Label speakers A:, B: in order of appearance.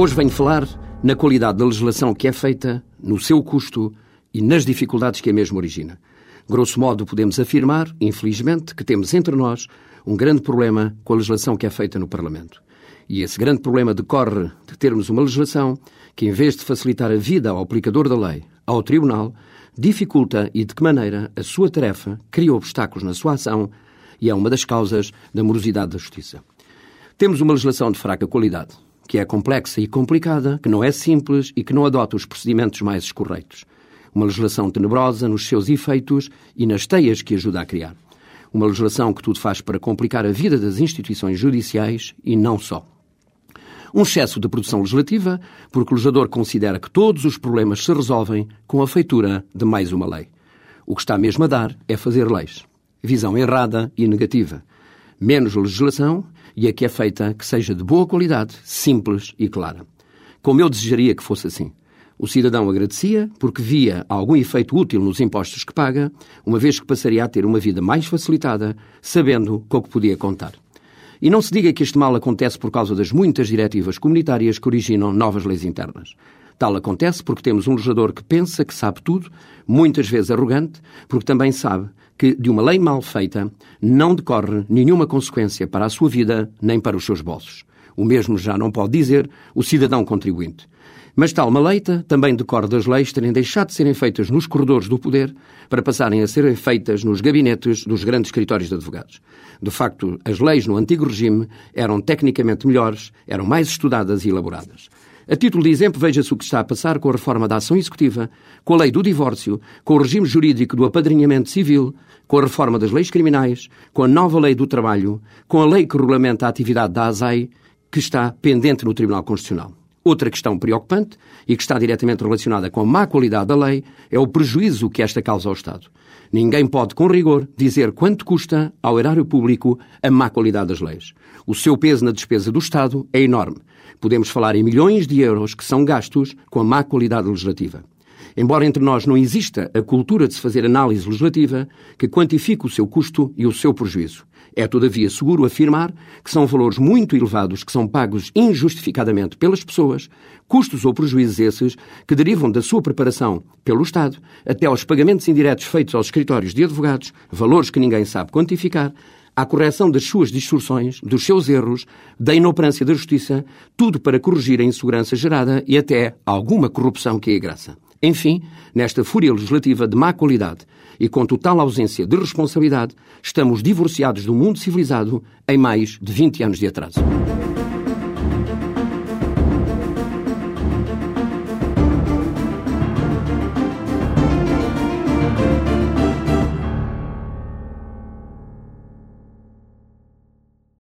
A: Hoje venho falar na qualidade da legislação que é feita, no seu custo e nas dificuldades que a mesma origina. Grosso modo, podemos afirmar, infelizmente, que temos entre nós um grande problema com a legislação que é feita no Parlamento. E esse grande problema decorre de termos uma legislação que, em vez de facilitar a vida ao aplicador da lei, ao Tribunal, dificulta e de que maneira a sua tarefa cria obstáculos na sua ação e é uma das causas da morosidade da justiça. Temos uma legislação de fraca qualidade, que é complexa e complicada, que não é simples e que não adota os procedimentos mais escorreitos. Uma legislação tenebrosa nos seus efeitos e nas teias que ajuda a criar. Uma legislação que tudo faz para complicar a vida das instituições judiciais e não só. Um excesso de produção legislativa, porque o legislador considera que todos os problemas se resolvem com a feitura de mais uma lei. O que está mesmo a dar é fazer leis. Visão errada e negativa. Menos legislação e a que é feita que seja de boa qualidade, simples e clara. Como eu desejaria que fosse assim. O cidadão agradecia porque via algum efeito útil nos impostos que paga, uma vez que passaria a ter uma vida mais facilitada, sabendo com o que podia contar. E não se diga que este mal acontece por causa das muitas diretivas comunitárias que originam novas leis internas. Tal acontece porque temos um legislador que pensa que sabe tudo, muitas vezes arrogante, porque também sabe que de uma lei mal feita não decorre nenhuma consequência para a sua vida nem para os seus bolsos. O mesmo já não pode dizer o cidadão contribuinte. Mas tal maleita também decorre das leis terem deixado de serem feitas nos corredores do poder para passarem a serem feitas nos gabinetes dos grandes escritórios de advogados. De facto, as leis no antigo regime eram tecnicamente melhores, eram mais estudadas e elaboradas. A título de exemplo, veja-se o que está a passar com a reforma da ação executiva, com a lei do divórcio, com o regime jurídico do apadrinhamento civil, com a reforma das leis criminais, com a nova lei do trabalho, com a lei que regulamenta a atividade da ASAI, que está pendente no Tribunal Constitucional. Outra questão preocupante e que está diretamente relacionada com a má qualidade da lei é o prejuízo que esta causa ao Estado. Ninguém pode, com rigor, dizer quanto custa ao erário público a má qualidade das leis. O seu peso na despesa do Estado é enorme. Podemos falar em milhões de euros que são gastos com a má qualidade legislativa. Embora entre nós não exista a cultura de se fazer análise legislativa que quantifique o seu custo e o seu prejuízo. É, todavia, seguro afirmar que são valores muito elevados que são pagos injustificadamente pelas pessoas, custos ou prejuízos esses que derivam da sua preparação pelo Estado, até aos pagamentos indiretos feitos aos escritórios de advogados, valores que ninguém sabe quantificar, à correção das suas distorções, dos seus erros, da inoperância da justiça, tudo para corrigir a insegurança gerada e até alguma corrupção que é graça. Enfim, nesta fúria legislativa de má qualidade e com total ausência de responsabilidade, estamos divorciados do mundo civilizado em mais de 20 anos de atraso.